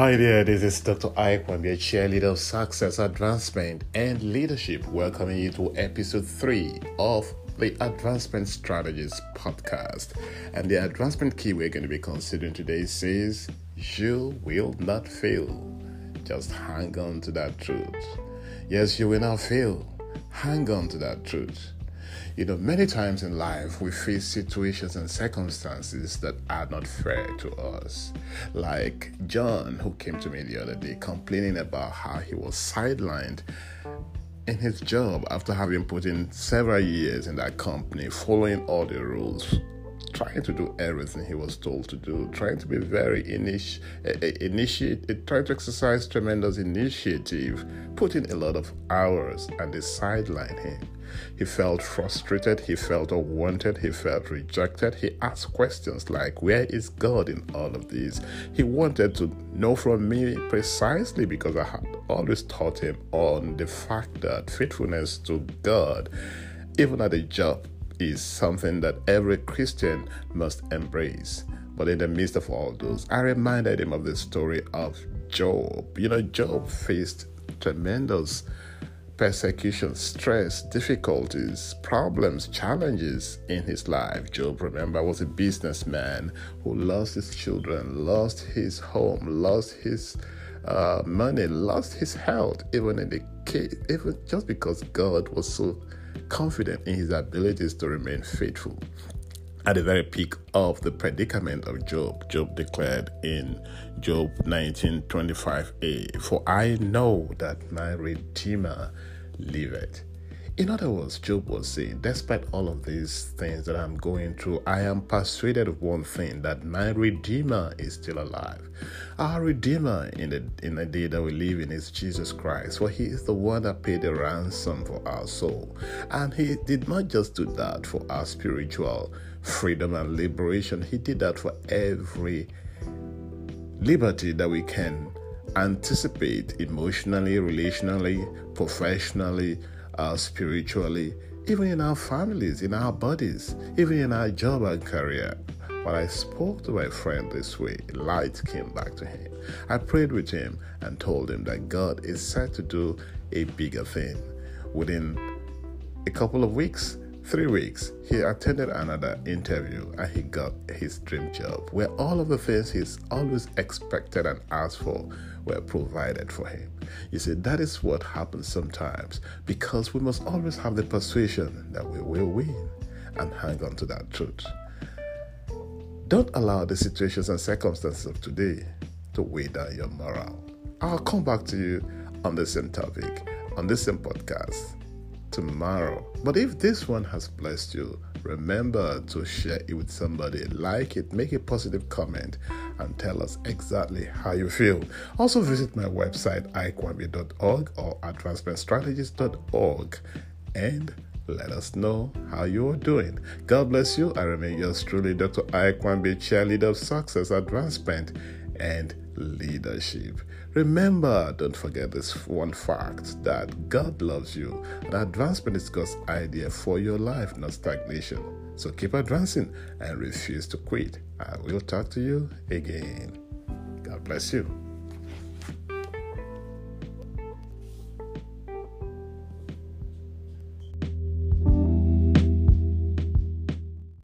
Hi there, this is Dr. Ike I'm your cheerleader of success, advancement, and leadership, welcoming you to episode 3 of the Advancement Strategies podcast. And the advancement key we're going to be considering today says, You will not fail. Just hang on to that truth. Yes, you will not fail. Hang on to that truth. You know, many times in life we face situations and circumstances that are not fair to us. Like John, who came to me the other day complaining about how he was sidelined in his job after having put in several years in that company, following all the rules trying to do everything he was told to do, trying to be very initi- eh, eh, initiate, eh, trying to exercise tremendous initiative, putting a lot of hours, and they sideline him. He felt frustrated, he felt unwanted, he felt rejected. He asked questions like, Where is God in all of this? He wanted to know from me precisely because I had always taught him on the fact that faithfulness to God, even at a job, is something that every Christian must embrace. But in the midst of all those, I reminded him of the story of Job. You know, Job faced tremendous persecution, stress, difficulties, problems, challenges in his life. Job, remember, was a businessman who lost his children, lost his home, lost his uh, money, lost his health, even in the case, even just because God was so confident in his abilities to remain faithful. At the very peak of the predicament of Job, Job declared in Job 19:25a, "For I know that my Redeemer liveth." In other words, Job was saying, despite all of these things that I'm going through, I am persuaded of one thing that my Redeemer is still alive. Our Redeemer in the in the day that we live in is Jesus Christ, for He is the one that paid the ransom for our soul. And He did not just do that for our spiritual freedom and liberation, He did that for every liberty that we can anticipate emotionally, relationally, professionally uh, spiritually, even in our families, in our bodies, even in our job and career. When I spoke to my friend this way, light came back to him. I prayed with him and told him that God is set to do a bigger thing. Within a couple of weeks, three weeks, he attended another interview and he got his dream job where all of the things he's always expected and asked for were provided for him. You see, that is what happens sometimes because we must always have the persuasion that we will win and hang on to that truth. Don't allow the situations and circumstances of today to weigh down your morale. I'll come back to you on the same topic, on the same podcast tomorrow. But if this one has blessed you, remember to share it with somebody, like it, make a positive comment, and tell us exactly how you feel. Also, visit my website, ikwame.org or advancementstrategies.org and let us know how you are doing. God bless you. I remain yours truly, Dr. Ikwambe, cheerleader of success, advancement, and leadership. Remember, don't forget this one fact that God loves you and advancement is God's idea for your life, not stagnation. So keep advancing and refuse to quit. I will talk to you again. God bless you.